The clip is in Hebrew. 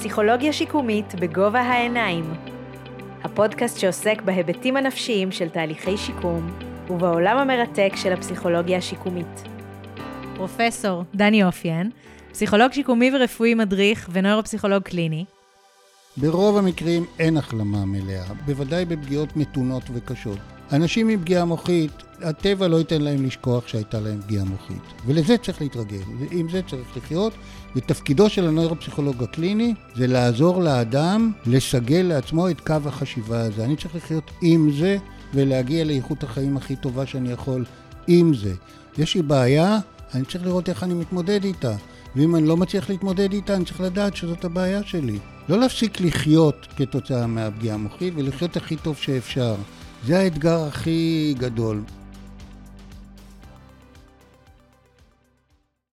פסיכולוגיה שיקומית בגובה העיניים. הפודקאסט שעוסק בהיבטים הנפשיים של תהליכי שיקום ובעולם המרתק של הפסיכולוגיה השיקומית. פרופסור דני אופיין, פסיכולוג שיקומי ורפואי מדריך ונוירופסיכולוג קליני. ברוב המקרים אין החלמה מלאה, בוודאי בפגיעות מתונות וקשות. אנשים עם פגיעה מוחית, הטבע לא ייתן להם לשכוח שהייתה להם פגיעה מוחית. ולזה צריך להתרגל, ועם זה צריך לחיות. ותפקידו של הנוירופסיכולוג הקליני זה לעזור לאדם לסגל לעצמו את קו החשיבה הזה. אני צריך לחיות עם זה ולהגיע לאיכות החיים הכי טובה שאני יכול עם זה. יש לי בעיה, אני צריך לראות איך אני מתמודד איתה. ואם אני לא מצליח להתמודד איתה, אני צריך לדעת שזאת הבעיה שלי. לא להפסיק לחיות כתוצאה מהפגיעה המוחית ולחיות הכי טוב שאפשר. זה האתגר הכי גדול.